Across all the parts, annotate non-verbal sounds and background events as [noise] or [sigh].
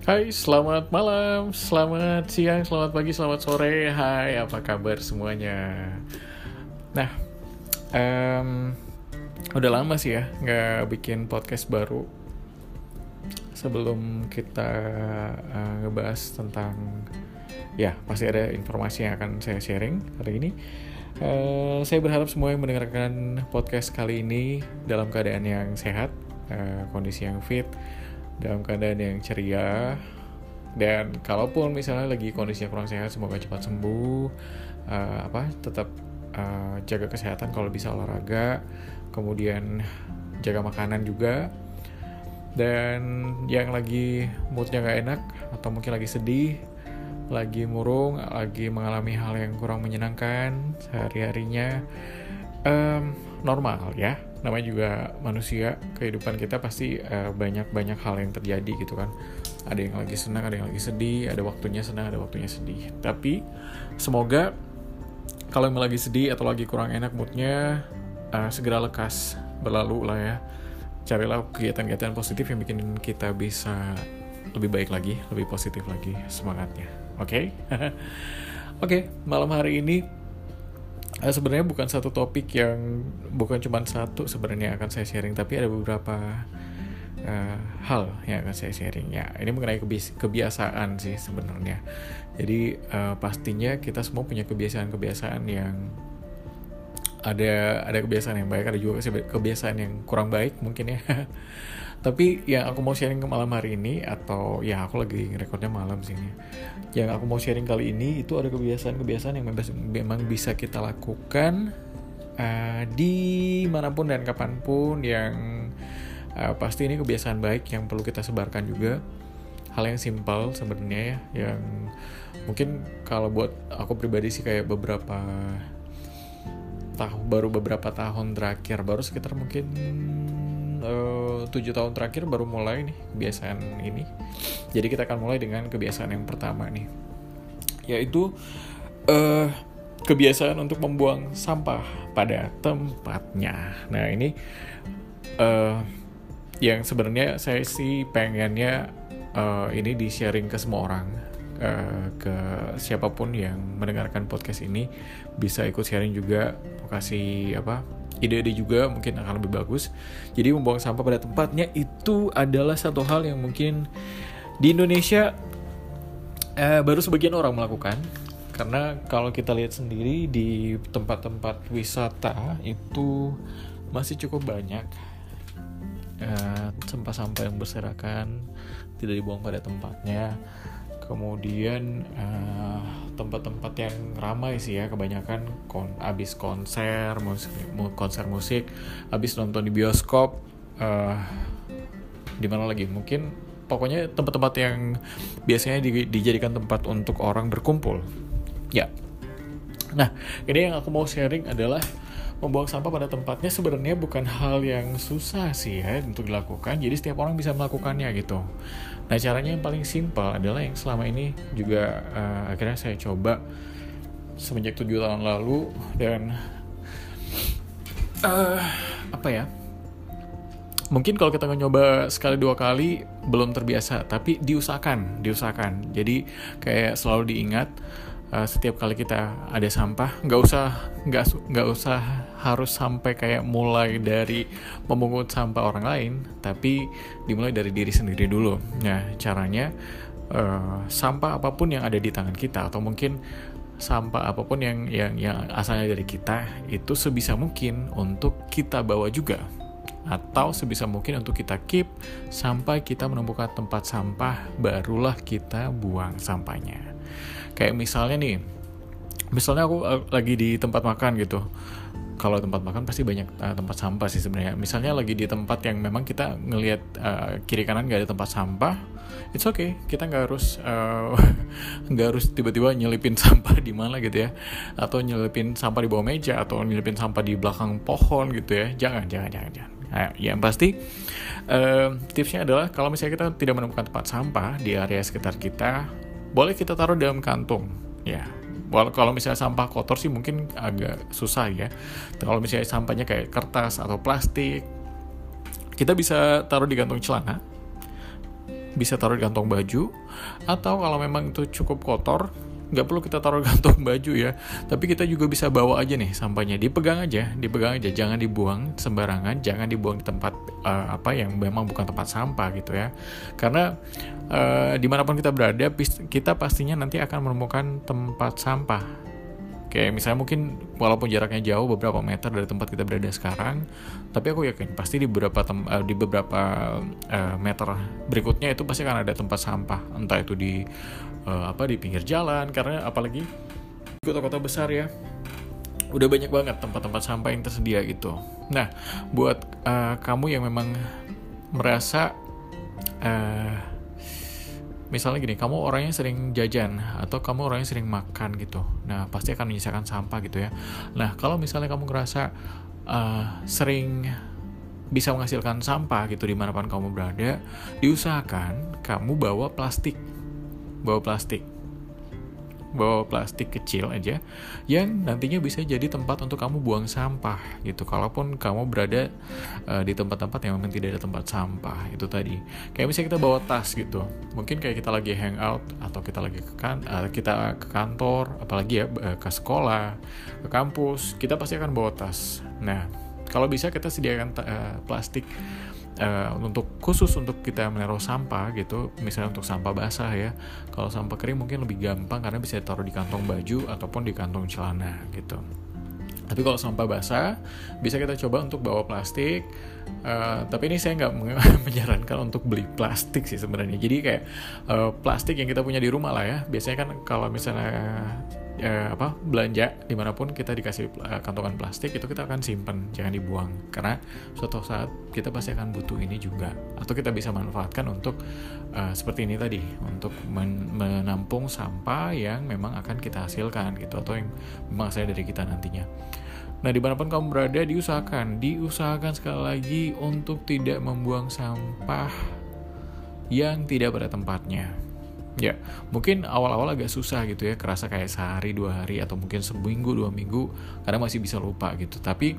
Hai, selamat malam, selamat siang, selamat pagi, selamat sore. Hai, apa kabar semuanya? Nah, um, udah lama sih ya nggak bikin podcast baru. Sebelum kita uh, ngebahas tentang, ya pasti ada informasi yang akan saya sharing hari ini. Uh, saya berharap semua yang mendengarkan podcast kali ini dalam keadaan yang sehat, uh, kondisi yang fit, dalam keadaan yang ceria. Dan kalaupun misalnya lagi kondisinya kurang sehat semoga cepat sembuh. Uh, apa tetap uh, jaga kesehatan kalau bisa olahraga. Kemudian jaga makanan juga. Dan yang lagi moodnya nggak enak atau mungkin lagi sedih lagi murung lagi mengalami hal yang kurang menyenangkan sehari harinya um, normal ya namanya juga manusia kehidupan kita pasti uh, eh, banyak banyak hal yang terjadi gitu kan. Ada yang lagi senang ada yang lagi sedih ada waktunya senang ada waktunya sedih. Tapi semoga kalau yang lagi sedih atau lagi kurang enak moodnya uh, segera lekas berlalu lah ya. Carilah kegiatan-kegiatan positif yang bikin kita bisa lebih baik lagi lebih positif lagi semangatnya. Oke? Okay? [laughs] oke okay, malam hari ini uh, sebenarnya bukan satu topik yang bukan cuma satu sebenarnya akan saya sharing tapi ada beberapa uh, hal yang akan saya sharing. Ya ini mengenai kebi kebiasaan sih sebenarnya. Jadi uh, pastinya kita semua punya kebiasaan-kebiasaan yang ada ada kebiasaan yang baik ada juga kebiasaan yang kurang baik mungkin ya. [laughs] Tapi yang aku mau sharing ke malam hari ini atau ya aku lagi rekodnya malam sih ini. Yang aku mau sharing kali ini itu ada kebiasaan-kebiasaan yang memang bisa kita lakukan uh, di mana pun dan kapan pun yang uh, pasti ini kebiasaan baik yang perlu kita sebarkan juga. Hal yang simpel sebenarnya ya yang mungkin kalau buat aku pribadi sih kayak beberapa tahun baru beberapa tahun terakhir baru sekitar mungkin Eh, tujuh tahun terakhir baru mulai nih kebiasaan ini. Jadi kita akan mulai dengan kebiasaan yang pertama nih, yaitu uh, kebiasaan untuk membuang sampah pada tempatnya. Nah ini uh, yang sebenarnya saya sih pengennya uh, ini di sharing ke semua orang. Uh, ke siapa pun yang mendengarkan podcast ini bisa ikut sharing juga kasih apa ide-ide juga mungkin akan lebih bagus. Jadi membuang sampah pada tempatnya itu adalah satu hal yang mungkin di Indonesia eh, baru sebagian orang melakukan. Karena kalau kita lihat sendiri di tempat-tempat wisata itu masih cukup banyak eh, sampah-sampah yang berserakan tidak dibuang pada tempatnya kemudian uh, tempat-tempat yang ramai sih ya kebanyakan kon abis konser musik konser musik abis nonton di bioskop uh, di mana lagi? Mungkin pokoknya tempat-tempat yang biasanya di, dijadikan tempat untuk orang berkumpul. Ya. Nah ini yang aku mau sharing adalah membuang sampah pada tempatnya sebenarnya bukan hal yang susah sih ya untuk dilakukan jadi setiap orang bisa melakukannya gitu Nah caranya yang paling simpel adalah yang selama ini juga uh, akhirnya saya coba semenjak tujuh tahun lalu dan uh, apa ya? Mungkin kalau kita nyoba sekali dua kali belum terbiasa, tapi diusahakan, diusahakan. Jadi kayak selalu diingat uh, setiap kali kita ada sampah nggak usah nggak nggak usah harus sampai kayak mulai dari memungut sampah orang lain tapi dimulai dari diri sendiri dulu. Nah caranya uh, sampah apa pun yang ada di tangan kita atau mungkin sampah apa pun yang yang yang asalnya dari kita itu sebisa mungkin untuk kita bawa juga. Atau sebisa mungkin untuk kita keep sampai kita menemukan tempat sampah barulah kita buang sampahnya. Kayak misalnya nih misalnya aku uh, lagi di tempat makan gitu kalau tempat makan pasti banyak uh, tempat sampah sih sebenarnya. Misalnya lagi di tempat yang memang kita ngelihat uh, kiri kanan gak ada tempat sampah it's okay. Kita nggak harus [laughs] nggak uh, harus tiba-tiba nyelipin sampah di mana gitu ya. Atau nyelipin sampah di bawah meja atau nyelipin sampah di belakang pohon gitu ya. Jangan jangan jangan jangan. Nah, yang pasti uh, tipsnya adalah kalau misalnya kita tidak menemukan tempat sampah di area sekitar kita, boleh kita taruh dalam kantung ya Kalau misalnya sampah kotor sih mungkin agak susah ya. Kalau misalnya sampahnya kayak kertas atau plastik, kita bisa taruh di kantung celana. bisa taruh di kantong baju atau kalau memang itu cukup kotor nggak perlu kita taruh [laughs] kantong baju ya. Tapi kita juga bisa bawa aja nih sampahnya. Dipegang aja dipegang aja. Jangan dibuang sembarangan jangan dibuang di tempat uh, apa yang memang bukan tempat sampah gitu ya. Karena uh, di mana pun kita berada kita pastinya nanti akan menemukan tempat sampah. Kayak misalnya mungkin walaupun jaraknya jauh beberapa meter dari tempat kita berada sekarang, tapi aku yakin pasti di beberapa tem uh, di beberapa uh, meter berikutnya itu pasti akan ada tempat sampah, entah itu di uh, apa di pinggir jalan karena apalagi kota-kota besar ya udah banyak banget tempat-tempat sampah yang tersedia gitu. Nah, buat uh, kamu yang memang merasa uh, misalnya gini, kamu orangnya sering jajan atau kamu orangnya sering makan gitu. Nah, pasti akan menyisakan sampah gitu ya. Nah, kalau misalnya kamu ngerasa uh, sering bisa menghasilkan sampah gitu di mana pun kamu berada, diusahakan kamu bawa plastik. Bawa plastik. Bawa plastik kecil aja yang nantinya bisa jadi tempat untuk kamu buang sampah gitu. Kalaupun kamu berada uh, di tempat-tempat yang memang tidak ada tempat sampah itu tadi. Kayak misalnya kita bawa tas gitu. Mungkin kayak kita lagi hangout atau kita lagi ke kan uh, kita ke kantor apalagi ya uh, ke sekolah ke kampus kita pasti akan bawa tas. Nah kalau bisa kita sediakan uh, plastik uh, untuk khusus untuk kita menaruh sampah gitu misalnya untuk sampah basah ya kalau sampah kering mungkin lebih gampang karena bisa ditaruh di kantong baju ataupun di kantong celana gitu. Tapi kalau sampah basah bisa kita coba untuk bawa plastik. Uh, tapi ini saya nggak [laughs] menyarankan untuk beli plastik sih sebenarnya. Jadi kayak uh, plastik yang kita punya di rumah lah ya. Biasanya kan kalau misalnya eh, apa belanja di mana pun kita dikasih uh, kantongan plastik itu kita akan simpan jangan dibuang. Karena suatu saat kita pasti akan butuh ini juga. Atau kita bisa manfaatkan untuk uh, seperti ini tadi untuk men menampung sampah yang memang akan kita hasilkan gitu atau yang memang saya dari kita nantinya. Nah, di mana pun kamu berada, diusahakan, diusahakan sekali lagi untuk tidak membuang sampah yang tidak pada tempatnya Ya, mungkin awal-awal agak susah gitu ya, kerasa kayak sehari dua hari atau mungkin seminggu dua minggu, karena masih bisa lupa gitu. Tapi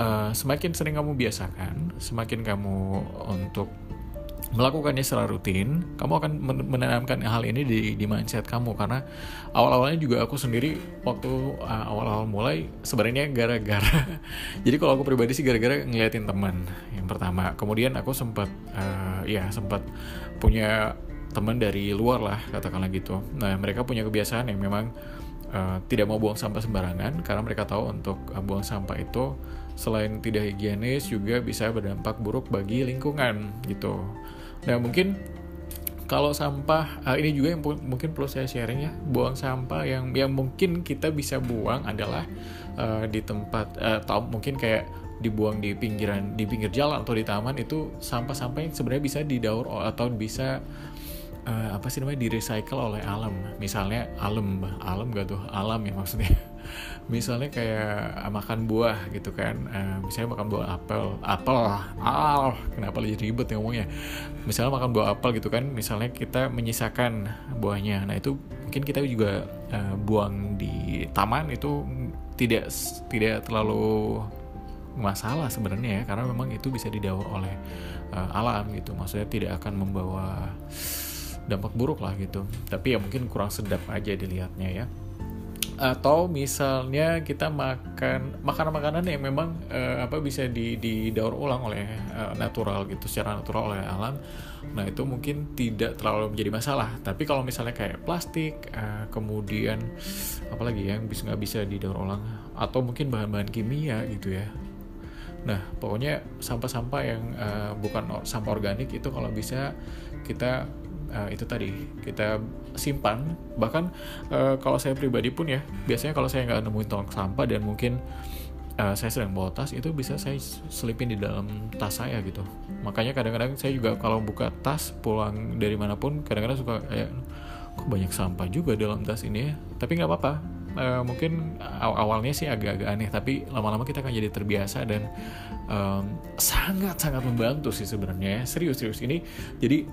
uh, semakin sering kamu biasakan, semakin kamu untuk melakukannya secara rutin, kamu akan menanamkan hal ini di, di mindset kamu karena awal-awalnya juga aku sendiri waktu uh, awal-awal mulai sebenarnya gara-gara [laughs] jadi kalau aku pribadi sih gara-gara ngeliatin teman yang pertama, kemudian aku sempat uh, ya sempat punya teman dari luar lah katakanlah gitu. Nah mereka punya kebiasaan yang memang uh, tidak mau buang sampah sembarangan karena mereka tahu untuk uh, buang sampah itu selain tidak higienis juga bisa berdampak buruk bagi lingkungan gitu. Nah mungkin kalau sampah uh, ini juga yang mungkin perlu saya sharing ya buang sampah yang yang mungkin kita bisa buang adalah uh, di tempat uh, mungkin kayak dibuang di pinggiran di pinggir jalan atau di taman itu sampah-sampah yang sebenarnya bisa didaur atau bisa uh, apa sih namanya di recycle oleh alam. Misalnya alam alam gak tuh? Alam ya maksudnya. [laughs] Misalnya kayak makan buah gitu kan. Uh, misalnya makan buah apel. Apel ah kenapa lagi ribet ya ngomongnya? Misalnya makan buah apel gitu kan misalnya kita menyisakan buahnya. Nah itu mungkin kita juga uh, buang di taman itu tidak tidak terlalu masalah sebenarnya ya. Karena memang itu bisa didaur oleh uh, alam gitu. Maksudnya tidak akan membawa dampak buruk lah gitu. Tapi ya mungkin kurang sedap aja dilihatnya ya. Atau misalnya kita makan makanan-makanan yang memang uh, apa bisa di didaur ulang oleh uh, natural gitu secara natural oleh alam. Nah itu mungkin tidak terlalu menjadi masalah. Tapi kalau misalnya kayak plastik uh, kemudian apalagi yang bisa nggak bisa didaur ulang. Atau mungkin bahan-bahan kimia gitu ya. Nah pokoknya sampah-sampah yang uh, bukan sampah organik itu kalau bisa kita uh, itu tadi kita simpan. Bahkan uh, kalau saya pribadi pun ya biasanya kalau saya nggak nemuin tong sampah dan mungkin uh, saya sedang bawa tas itu bisa saya selipin di dalam tas saya gitu. Makanya kadang-kadang saya juga kalau buka tas pulang dari mana pun kadang-kadang suka kayak kok banyak sampah juga dalam tas ini ya? Tapi nggak apa-apa. Uh, mungkin aw awalnya sih agak-agak aneh tapi lama-lama kita akan jadi terbiasa dan sangat-sangat um, membantu sih sebenarnya ya. serius serius. Ini jadi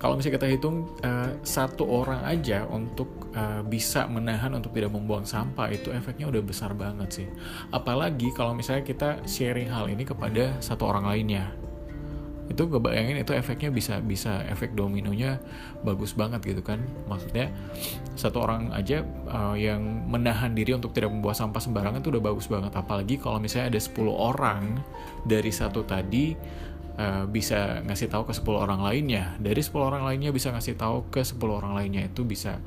kalau misalnya kita hitung uh, satu orang aja untuk uh, bisa menahan untuk tidak membuang sampah itu efeknya udah besar banget sih. Apalagi kalau misalnya kita sharing hal ini kepada satu orang lainnya. itu gue bayangin itu efeknya bisa bisa efek dominonya bagus banget gitu kan maksudnya satu orang aja uh, yang menahan diri untuk tidak membuang sampah sembarangan itu udah bagus banget apalagi kalau misalnya ada 10 orang dari satu tadi uh, bisa ngasih tahu ke 10 orang lainnya. Dari 10 orang lainnya bisa ngasih tahu ke 10 orang lainnya itu bisa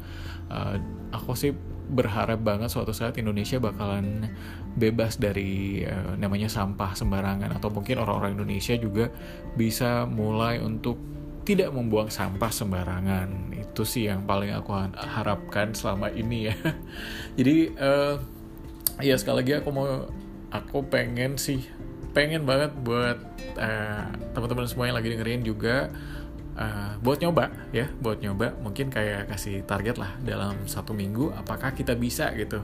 uh, aku sih berharap banget suatu saat Indonesia bakalan bebas dari uh, namanya sampah sembarangan atau mungkin orang-orang Indonesia juga bisa mulai untuk tidak membuang sampah sembarangan. Itu sih yang paling aku harapkan selama ini ya. [laughs] Jadi uh, ya sekali lagi aku mau aku pengen sih pengen banget buat uh, teman-teman semua yang lagi dengerin juga uh, buat nyoba ya buat nyoba. Mungkin kayak kasih target lah dalam satu minggu apakah kita bisa gitu.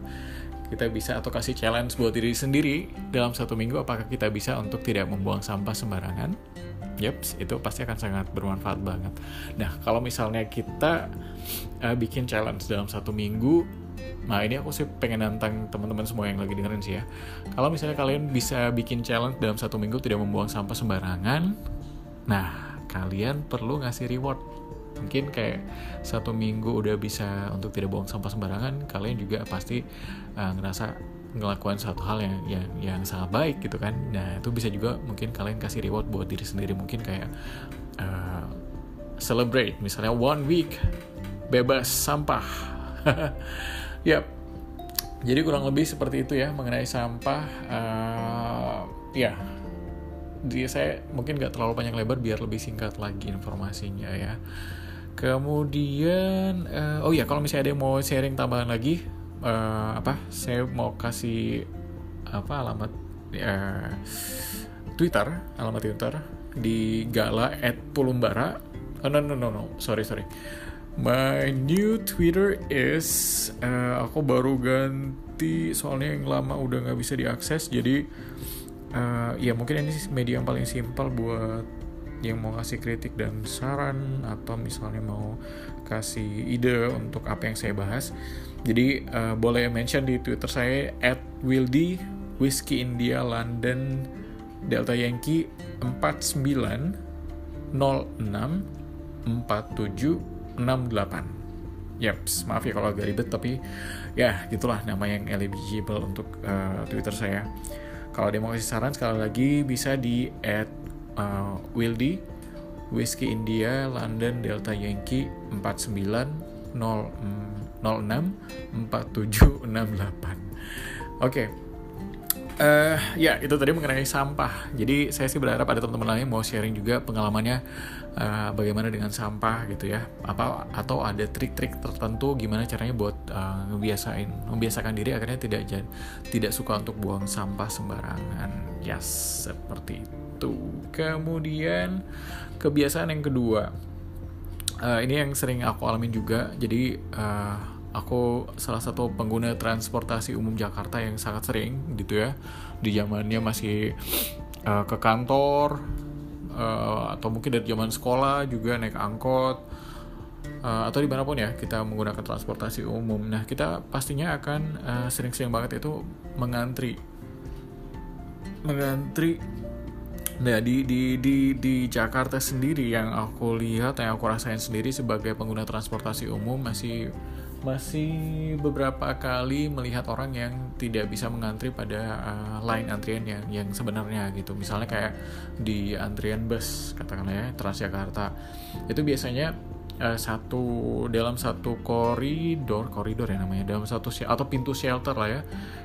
Kita bisa atau kasih challenge buat diri sendiri dalam satu minggu apakah kita bisa untuk tidak membuang sampah sembarangan? Yep, itu pasti akan sangat bermanfaat banget. Nah, kalau misalnya kita uh, bikin challenge dalam satu minggu, nah ini aku sih pengen nantang teman-teman semua yang lagi dengerin sih ya. Kalau misalnya kalian bisa bikin challenge dalam satu minggu tidak membuang sampah sembarangan, nah kalian perlu ngasih reward. Mungkin kayak satu minggu udah bisa untuk tidak buang sampah sembarangan kalian juga pasti uh, ngerasa ngelakuin satu hal yang yang yang sangat baik gitu kan. Nah itu bisa juga mungkin kalian kasih reward buat diri sendiri. Mungkin kayak uh, celebrate misalnya one week bebas sampah [laughs] yep jadi kurang lebih seperti itu ya mengenai sampah uh, ya. Dia saya mungkin nggak terlalu panjang lebar biar lebih singkat lagi informasinya ya. Kemudian uh, oh ya kalau misalnya ada yang mau sharing tambahan lagi uh, apa saya mau kasih apa alamat uh, Twitter alamat Twitter di gala at pulumbara. Oh, no no no no. Sorry sorry my new Twitter is uh, aku baru ganti soalnya yang lama udah nggak bisa diakses jadi uh, ya mungkin ini media yang paling simpel buat yang mau kasih kritik dan saran atau misalnya mau kasih ide untuk apa yang saya bahas. Jadi uh, boleh mention di twitter saya at wildy whiskey india london delta yankee 49 06 47 68 Yaps, maaf ya kalau agak ribet tapi ya gitulah nama yang eligible untuk uh, Twitter saya. Kalau dia mau kasih saran sekali lagi bisa di at uh, Wildy Whiskey India London Delta Yankee 49 06 4768. Oke. Uh, ya itu tadi mengenai sampah. Jadi saya sih berharap ada teman-teman lain mau sharing juga pengalamannya uh, bagaimana dengan sampah gitu ya. Apa atau ada trik-trik tertentu gimana caranya buat uh, ngebiasain membiasakan diri akhirnya tidak tidak suka untuk buang sampah sembarangan. Yes, seperti itu. Kemudian kebiasaan yang kedua. Uh, ini yang sering aku alamin juga. Jadi uh, aku salah satu pengguna transportasi umum Jakarta yang sangat sering gitu ya. Di zamannya masih uh, ke kantor uh, atau mungkin dari zaman sekolah juga naik angkot uh, atau di mana pun ya kita menggunakan transportasi umum. Nah kita pastinya akan sering-sering uh, banget itu mengantri. Mengantri. Nah di di di di Jakarta sendiri yang aku lihat yang aku rasain sendiri sebagai pengguna transportasi umum masih masih beberapa kali melihat orang yang tidak bisa mengantri pada uh, line antrian yang yang sebenarnya gitu. Misalnya kayak di antrian bus katakanlah ya Transjakarta. Itu biasanya uh, satu dalam satu koridor koridor ya namanya dalam satu atau pintu shelter lah ya.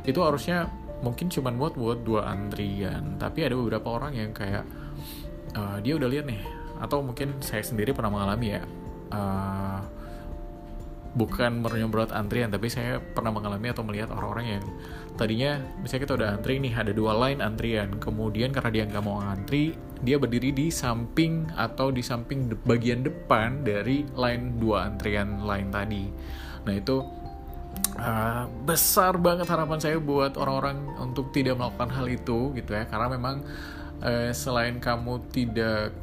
Itu harusnya mungkin cuma buat buat dua antrian. Tapi ada beberapa orang yang kayak uh, dia udah lihat nih atau mungkin saya sendiri pernah mengalami ya uh, bukan menyemprot antrian tapi saya pernah mengalami atau melihat orang-orang yang tadinya misalnya kita udah antri nih ada dua line antrian. Kemudian karena dia nggak mau antri dia berdiri di samping atau di samping de bagian depan dari line dua antrian line tadi. Nah itu uh, besar banget harapan saya buat orang-orang untuk tidak melakukan hal itu gitu ya. Karena memang uh, selain kamu tidak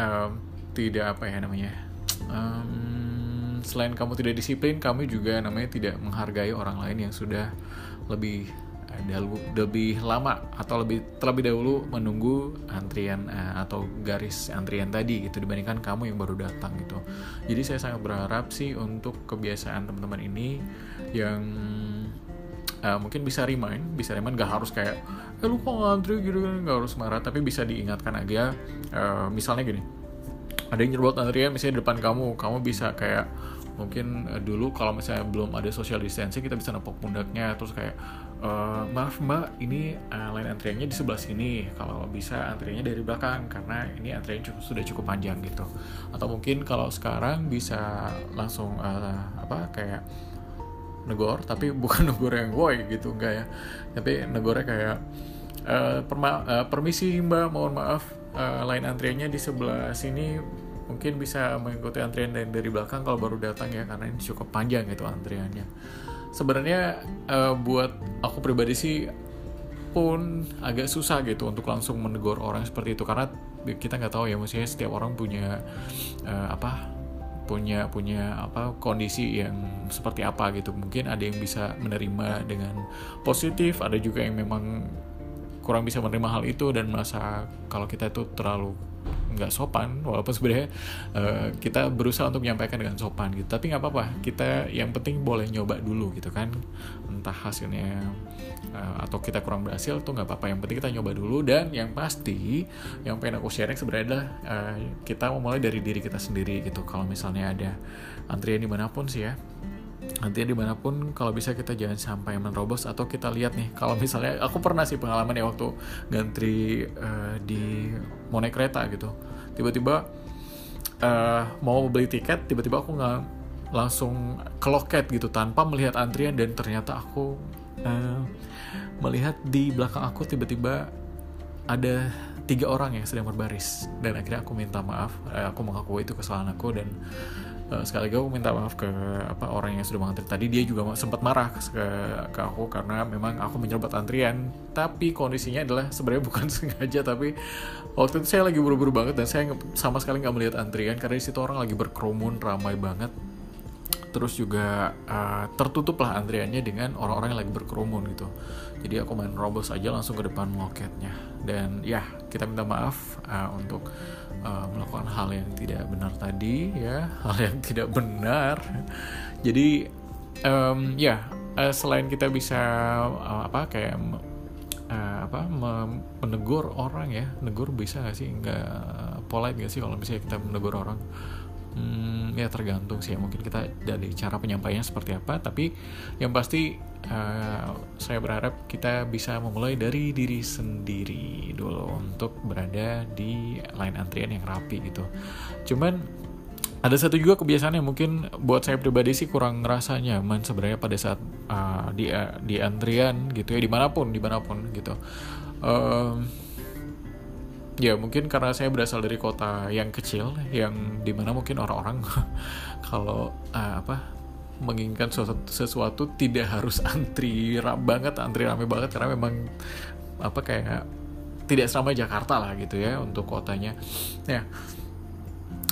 um, tidak apa ya namanya um, selain kamu tidak disiplin, kamu juga namanya tidak menghargai orang lain yang sudah lebih lebih lama atau lebih terlebih dahulu menunggu antrian uh, atau garis antrian tadi gitu dibandingkan kamu yang baru datang gitu. Jadi saya sangat berharap sih untuk kebiasaan teman-teman ini yang uh, mungkin bisa remind, bisa remind gak harus kayak eh lu kok ngantri gitu kan gak harus marah tapi bisa diingatkan aja uh, misalnya gini ada yang nyerobot antrian misalnya di depan kamu kamu bisa kayak mungkin uh, dulu kalau misalnya belum ada social distancing kita bisa nepok pundaknya. Terus kayak uh, maaf mbak ini uh, line antriannya di sebelah sini. Kalau bisa antriannya dari belakang karena ini antrian cukup, sudah cukup panjang gitu. Atau mungkin kalau sekarang bisa langsung uh, apa kayak negor tapi [laughs] bukan negor yang woi gitu enggak ya. Tapi negornya kayak uh, perma uh, permisi mbak mohon maaf uh, line antriannya di sebelah sini mungkin bisa mengikuti antrian dari, dari belakang kalau baru datang ya karena ini cukup panjang itu antriannya. Sebenarnya uh, buat aku pribadi sih pun agak susah gitu untuk langsung menegur orang seperti itu karena kita nggak tahu ya maksudnya setiap orang punya uh, apa punya punya apa kondisi yang seperti apa gitu. Mungkin ada yang bisa menerima dengan positif ada juga yang memang kurang bisa menerima hal itu dan merasa kalau kita itu terlalu nggak sopan walaupun sebenarnya uh, kita berusaha untuk menyampaikan dengan sopan gitu. Tapi nggak apa-apa kita yang penting boleh nyoba dulu gitu kan. Entah hasilnya uh, atau kita kurang berhasil tuh nggak apa-apa. Yang penting kita nyoba dulu dan yang pasti yang pengen aku sharing sebenarnya adalah uh, kita memulai dari diri kita sendiri gitu. Kalau misalnya ada antrian di mana pun sih ya nanti di mana pun kalau bisa kita jangan sampai menerobos atau kita lihat nih kalau misalnya aku pernah sih pengalaman ya waktu ngantri uh, di mau kereta gitu. Tiba-tiba uh, mau beli tiket tiba-tiba aku nggak langsung ke loket gitu tanpa melihat antrian dan ternyata aku uh, melihat di belakang aku tiba-tiba ada tiga orang yang sedang berbaris. Dan akhirnya aku minta maaf aku mengakui itu kesalahan aku dan uh, sekali lagi aku minta maaf ke apa orang yang sudah mengantri tadi. Dia juga sempat marah ke, ke aku karena memang aku menyerbat antrian. Tapi kondisinya adalah sebenarnya [laughs] bukan sengaja tapi waktu itu saya lagi buru-buru banget dan saya sama sekali nggak melihat antrian karena di situ orang lagi berkerumun ramai banget. Terus juga uh, tertutup lah antriannya dengan orang-orang yang lagi berkerumun gitu. Jadi aku main robos aja langsung ke depan loketnya. Dan ya kita minta maaf uh, untuk uh, melakukan hal yang tidak benar tadi ya hal yang tidak benar. Jadi um, ya uh, selain kita bisa uh, apa kayak uh, apa menegur orang ya negur bisa gak sih? Nggak polite gak sih kalau misalnya kita menegur orang? Hmm, ya tergantung sih ya mungkin kita dari cara penyampaiannya seperti apa tapi yang pasti uh, saya berharap kita bisa memulai dari diri sendiri dulu untuk berada di line antrian yang rapi gitu. Cuman ada satu juga kebiasaan yang mungkin buat saya pribadi sih kurang ngerasa nyaman sebenarnya pada saat uh, di uh, di antrian gitu ya di mana pun di mana pun gitu. Uh, ya mungkin karena saya berasal dari kota yang kecil yang di mana mungkin orang-orang [laughs] kalau uh, apa menginginkan sesuatu, sesuatu tidak harus [laughs] antri ram banget antri rame banget karena memang apa kayak tidak sama Jakarta lah gitu ya untuk kotanya. Ya.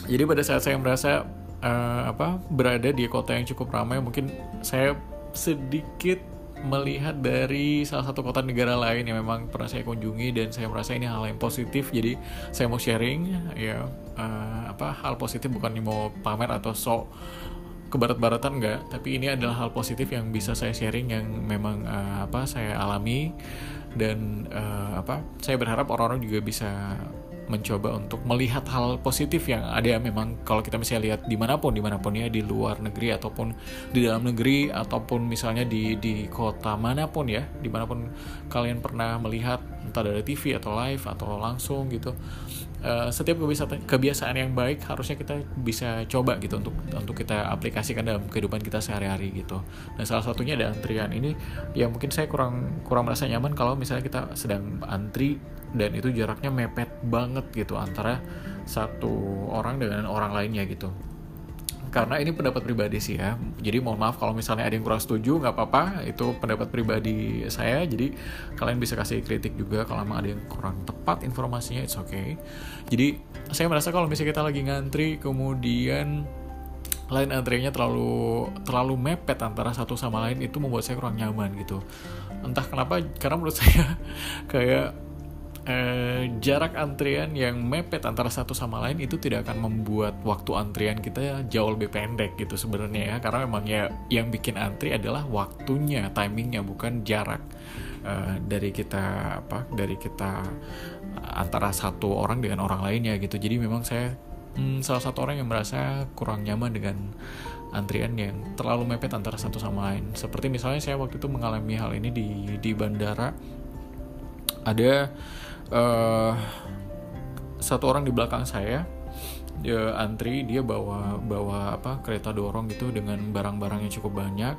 Jadi pada saat saya merasa uh, apa berada di kota yang cukup ramai mungkin saya sedikit melihat dari salah satu kota negara lain yang memang pernah saya kunjungi dan saya merasa ini hal yang positif. Jadi saya mau sharing ya uh, apa hal positif bukan mau pamer atau sok kebarat-baratan enggak tapi ini adalah hal positif yang bisa saya sharing yang memang uh, apa saya alami. Dan uh, apa saya berharap orang-orang juga bisa mencoba untuk melihat hal positif yang ada memang kalau kita misalnya lihat di mana pun di mana pun ya di luar negeri ataupun di dalam negeri ataupun misalnya di di kota mana pun ya di mana pun kalian pernah melihat entah dari TV atau live atau langsung gitu uh, setiap kebiasaan kebiasaan yang baik harusnya kita bisa coba gitu untuk untuk kita aplikasikan dalam kehidupan kita sehari-hari gitu. Dan salah satunya ada antrian. Ini ya mungkin saya kurang kurang merasa nyaman kalau misalnya kita sedang antri dan itu jaraknya mepet banget gitu antara satu orang dengan orang lainnya gitu karena ini pendapat pribadi sih ya. Jadi mohon maaf kalau misalnya ada yang kurang setuju nggak apa-apa. Itu pendapat pribadi saya. Jadi kalian bisa kasih kritik juga kalau memang ada yang kurang tepat informasinya it's okay. Jadi saya merasa kalau misalnya kita lagi ngantri kemudian lain antriannya terlalu terlalu mepet antara satu sama lain itu membuat saya kurang nyaman gitu. Entah kenapa karena menurut [laughs] saya kayak eh, jarak antrian yang mepet antara satu sama lain itu tidak akan membuat waktu antrian kita jauh lebih pendek gitu sebenarnya ya. Karena memang ya yang bikin antri adalah waktunya timingnya bukan jarak uh, dari kita apa dari kita antara satu orang dengan orang lainnya gitu. Jadi memang saya hmm, salah satu orang yang merasa kurang nyaman dengan antrian yang terlalu mepet antara satu sama lain. Seperti misalnya saya waktu itu mengalami hal ini di di bandara. Ada uh, satu orang di belakang saya dia antri dia bawa bawa apa kereta dorong gitu dengan barang-barang yang cukup banyak.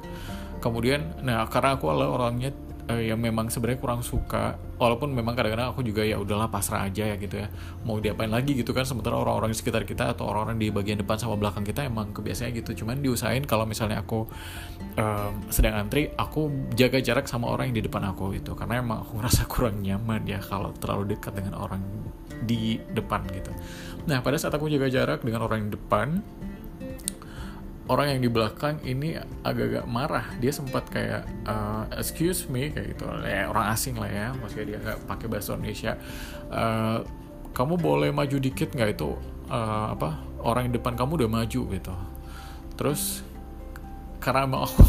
Kemudian nah karena aku adalah orangnya uh, yang memang sebenarnya kurang suka walaupun memang kadang-kadang aku juga ya udahlah pasrah aja ya gitu ya. Mau diapain lagi gitu kan sementara orang-orang di sekitar kita atau orang-orang di bagian depan sama belakang kita emang kebiasaannya gitu. Cuman diusahain kalau misalnya aku um, sedang antri aku jaga jarak sama orang yang di depan aku itu karena emang aku [laughs] ngerasa kurang nyaman ya kalau terlalu dekat dengan orang di depan gitu. Nah pada saat aku jaga jarak dengan orang yang depan orang yang di belakang ini agak-agak marah. Dia sempat kayak uh, excuse me kayak gitu. Ya orang asing lah ya maksudnya dia nggak pakai bahasa Indonesia. Uh, kamu boleh maju dikit nggak? Itu uh, apa orang yang depan kamu udah maju gitu. Terus karena emang aku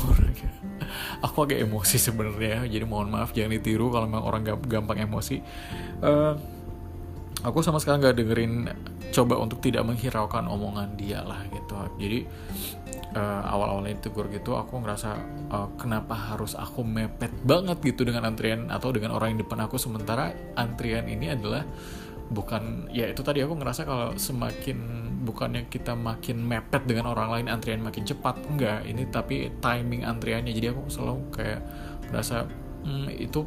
[laughs] aku agak emosi sebenarnya. Jadi mohon maaf jangan ditiru kalau memang orang gampang emosi. Uh, aku sama sekali nggak dengerin coba untuk tidak menghiraukan omongan dia lah gitu. Jadi uh, awal-awalnya tegur gitu aku ngerasa uh, kenapa harus aku mepet banget gitu dengan antrian atau dengan orang yang depan aku. Sementara antrian ini adalah bukan ya itu tadi aku ngerasa kalau semakin bukannya kita makin mepet dengan orang lain antrian makin cepat enggak. Ini tapi timing antriannya. Jadi aku selalu kayak ngerasa hmm, itu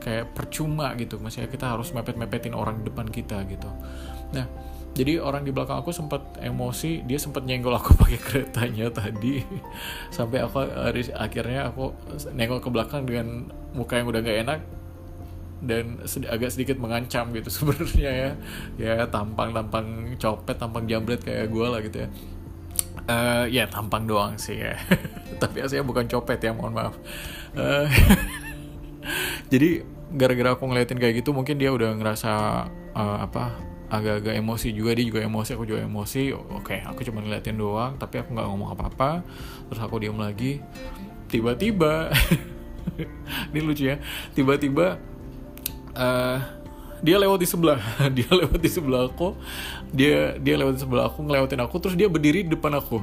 kayak percuma gitu. Maksudnya kita harus mepet-mepetin orang depan kita gitu. Nah jadi orang di belakang aku sempat emosi dia sempat nyenggol aku [laughs] pakai keretanya tadi. Sampai aku akhirnya aku nengok ke belakang dengan muka yang udah gak enak dan sed agak sedikit mengancam gitu [laughs] sebenarnya ya. Ya tampang tampang copet tampang jambret kayak gue lah gitu ya. Uh, ya tampang doang sih ya. [laughs] Tapi saya bukan copet ya mohon maaf. Uh, jadi gara-gara aku ngeliatin kayak gitu mungkin dia udah ngerasa uh, apa agak-agak emosi juga dia juga emosi aku juga emosi. Oke aku cuma ngeliatin doang tapi aku nggak ngomong apa-apa. Terus aku diam lagi. Tiba-tiba [laughs] ini lucu ya. Tiba-tiba uh, dia lewat di sebelah [laughs] dia lewat di sebelah aku. Dia dia lewat di sebelah aku ngelewatin aku terus dia berdiri di depan aku.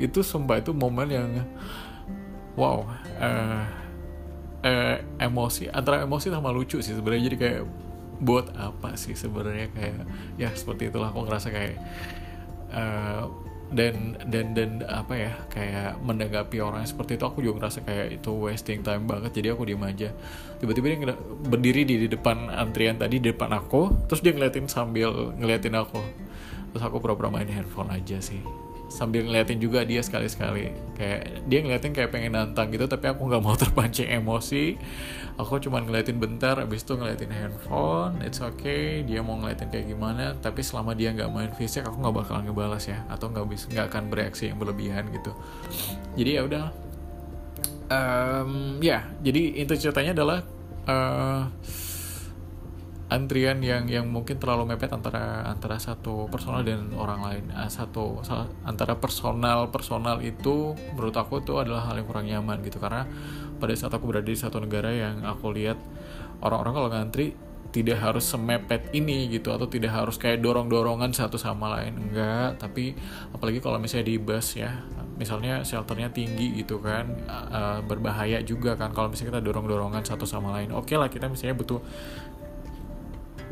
Itu sumpah itu momen yang wow uh, uh, emosi antara emosi sama lucu sih sebenarnya. Jadi kayak buat apa sih sebenarnya kayak ya seperti itulah aku ngerasa kayak uh, dan dan dan apa ya kayak menanggapi orang seperti itu aku juga ngerasa kayak itu wasting time banget. Jadi aku diem aja. Tiba-tiba dia berdiri di, di depan antrian tadi di depan aku terus dia ngeliatin sambil ngeliatin aku. Terus aku pura-pura main handphone aja sih sambil ngeliatin juga dia sekali-sekali. Kayak dia ngeliatin kayak pengen nantang gitu tapi aku nggak mau [laughs] terpancing emosi. Aku cuma ngeliatin bentar abis itu ngeliatin handphone it's okay dia mau ngeliatin kayak gimana. Tapi selama dia nggak main fisik aku nggak bakalan ngebalas ya. Atau nggak bisa nggak akan bereaksi yang berlebihan gitu. Jadi ya udah. Um, ya jadi inti ceritanya adalah uh, antrian yang yang mungkin terlalu mepet antara antara satu personal dan orang lain. Uh, satu antara personal personal itu menurut aku itu adalah hal yang kurang nyaman gitu. Karena pada saat aku berada di satu negara yang aku lihat orang-orang kalau ngantri tidak harus semepet ini gitu atau tidak harus kayak dorong-dorongan satu sama lain. Enggak tapi apalagi kalau misalnya di bus ya misalnya shelternya tinggi gitu kan uh, berbahaya juga kan kalau misalnya kita dorong-dorongan satu sama lain. Oke okay lah kita misalnya butuh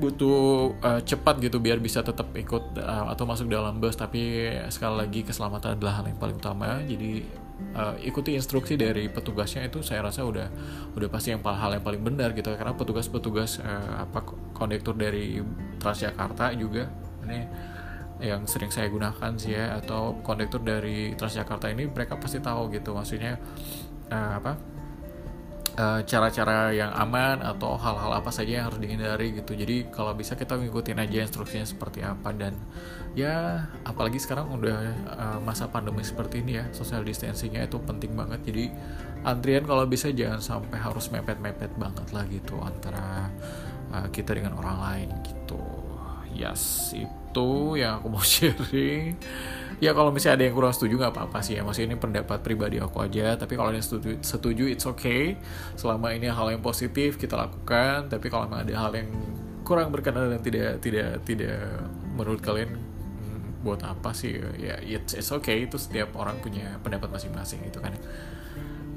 butuh uh, cepat gitu biar bisa tetap ikut uh, atau masuk dalam bus. Tapi sekali lagi keselamatan adalah hal yang paling utama. Jadi uh, ikuti instruksi dari petugasnya. Itu saya rasa udah udah pasti yang hal yang paling benar gitu. Karena petugas-petugas uh, apa kondektur dari Transjakarta juga ini yang sering saya gunakan sih ya. Atau kondektur dari Transjakarta ini mereka pasti tahu gitu. Maksudnya uh, apa cara-cara yang aman atau hal-hal apa saja yang harus dihindari gitu. Jadi kalau bisa kita ngikutin aja instruksinya seperti apa. Dan ya apalagi sekarang udah uh, masa pandemi seperti ini ya social distancingnya itu penting banget. Jadi antrian kalau bisa jangan sampai harus mepet-mepet banget lah gitu antara uh, kita dengan orang lain gitu. Yes itu yang aku mau [laughs] sharing ya kalau misalnya ada yang kurang setuju nggak apa-apa sih. Ya maksudnya ini pendapat pribadi aku aja. Tapi kalau yang setuju, setuju it's okay. Selama ini hal yang positif kita lakukan. Tapi kalau memang ada hal yang kurang berkenan dan tidak tidak tidak menurut kalian hmm, buat apa sih? Ya it's, it's okay. Itu setiap orang punya pendapat masing-masing gitu kan.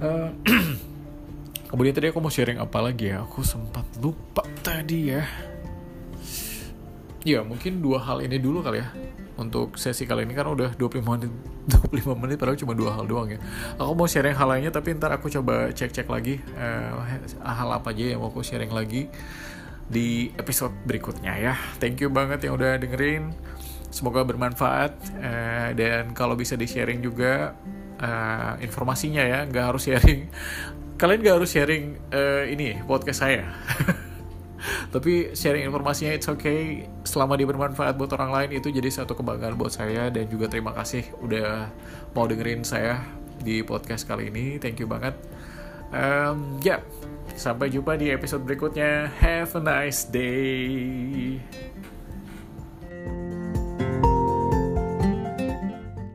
Uh, [clears throat] kemudian tadi aku mau sharing apa lagi ya? Aku sempat lupa tadi ya ya mungkin dua hal ini dulu kali ya. Untuk sesi kali ini kan udah 25 menit [laughs] 25 menit padahal cuma dua hal doang ya. Aku mau sharing hal lainnya tapi ntar aku coba cek-cek lagi uh, hal apa aja yang mau aku sharing lagi di episode berikutnya ya. Thank you banget yang udah dengerin. Semoga bermanfaat uh, dan kalau bisa di sharing juga uh, informasinya ya. Nggak harus sharing. Kalian nggak harus sharing uh, ini podcast saya [laughs] tapi sharing informasinya it's okay. Selama dia bermanfaat buat orang lain itu jadi satu kebanggaan buat saya. Dan juga terima kasih udah mau dengerin saya di podcast kali ini. Thank you banget. Um, ya yeah. sampai jumpa di episode berikutnya. Have a nice day